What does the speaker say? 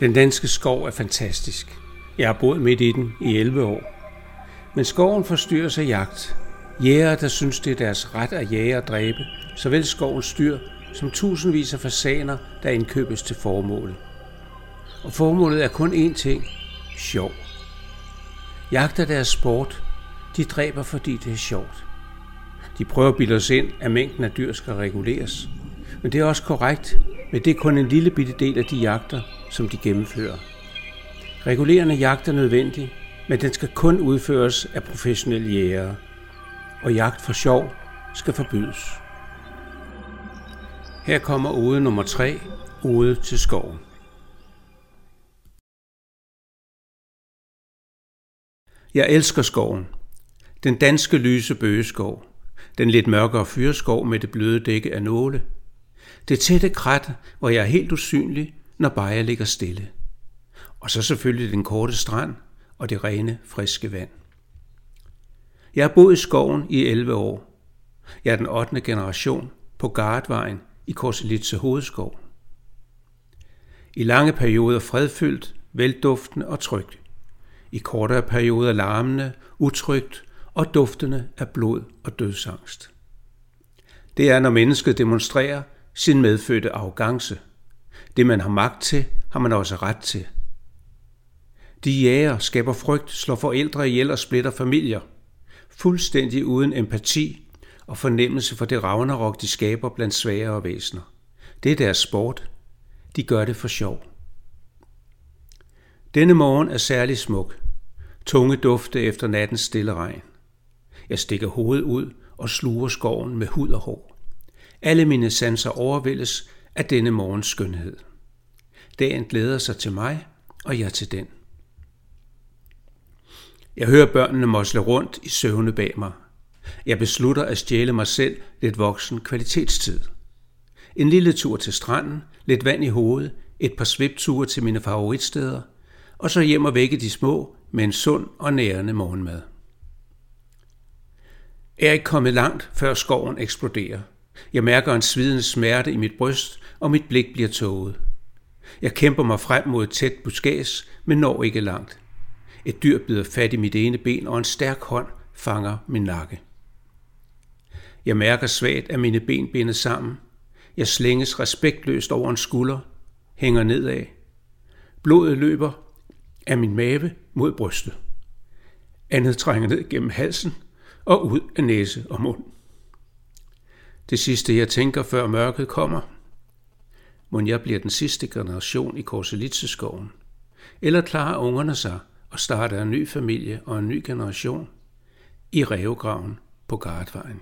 Den danske skov er fantastisk. Jeg har boet midt i den i 11 år. Men skoven forstyrres af jagt. Jæger, der synes, det er deres ret at jage og dræbe, såvel skovens dyr som tusindvis af fasaner, der indkøbes til formålet. Og formålet er kun én ting. Sjov. Jagt er deres sport. De dræber, fordi det er sjovt. De prøver at bilde os ind, at mængden af dyr skal reguleres. Men det er også korrekt, men det er kun en lille bitte del af de jagter, som de gennemfører. Regulerende jagt er nødvendig, men den skal kun udføres af professionelle jægere, og jagt for sjov skal forbydes. Her kommer ode nummer 3, ode til skoven. Jeg elsker skoven. Den danske lyse bøgeskov. Den lidt mørkere fyreskov med det bløde dække af nåle. Det tætte krat, hvor jeg er helt usynlig, når bare jeg ligger stille. Og så selvfølgelig den korte strand og det rene, friske vand. Jeg har boet i skoven i 11 år. Jeg er den 8. generation på Gardvejen i Korselitse Hovedskov. I lange perioder fredfyldt, velduftende og trygt. I kortere perioder larmende, utrygt og duftende af blod og dødsangst. Det er, når mennesket demonstrerer sin medfødte arrogance. Det, man har magt til, har man også ret til. De jæger skaber frygt, slår forældre ihjel og splitter familier. Fuldstændig uden empati og fornemmelse for det ragnarok, de skaber blandt svagere væsener. Det er deres sport. De gør det for sjov. Denne morgen er særlig smuk. Tunge dufte efter nattens stille regn. Jeg stikker hovedet ud og sluger skoven med hud og hår. Alle mine sanser overvældes af denne morgens skønhed. Dagen glæder sig til mig, og jeg til den. Jeg hører børnene mosle rundt i søvne bag mig. Jeg beslutter at stjæle mig selv lidt voksen kvalitetstid. En lille tur til stranden, lidt vand i hovedet, et par svipture til mine favoritsteder, og så hjem og vække de små med en sund og nærende morgenmad. Er ikke kommet langt, før skoven eksploderer. Jeg mærker en svidende smerte i mit bryst, og mit blik bliver tåget. Jeg kæmper mig frem mod et tæt buskæs, men når ikke langt. Et dyr bider fat i mit ene ben, og en stærk hånd fanger min nakke. Jeg mærker svagt, at mine ben bindes sammen. Jeg slænges respektløst over en skulder, hænger nedad. Blodet løber af min mave mod brystet. Andet trænger ned gennem halsen og ud af næse og mund. Det sidste, jeg tænker, før mørket kommer. Må jeg bliver den sidste generation i Korselitseskoven? Eller klarer ungerne sig og starter en ny familie og en ny generation i revgraven på Gardvejen?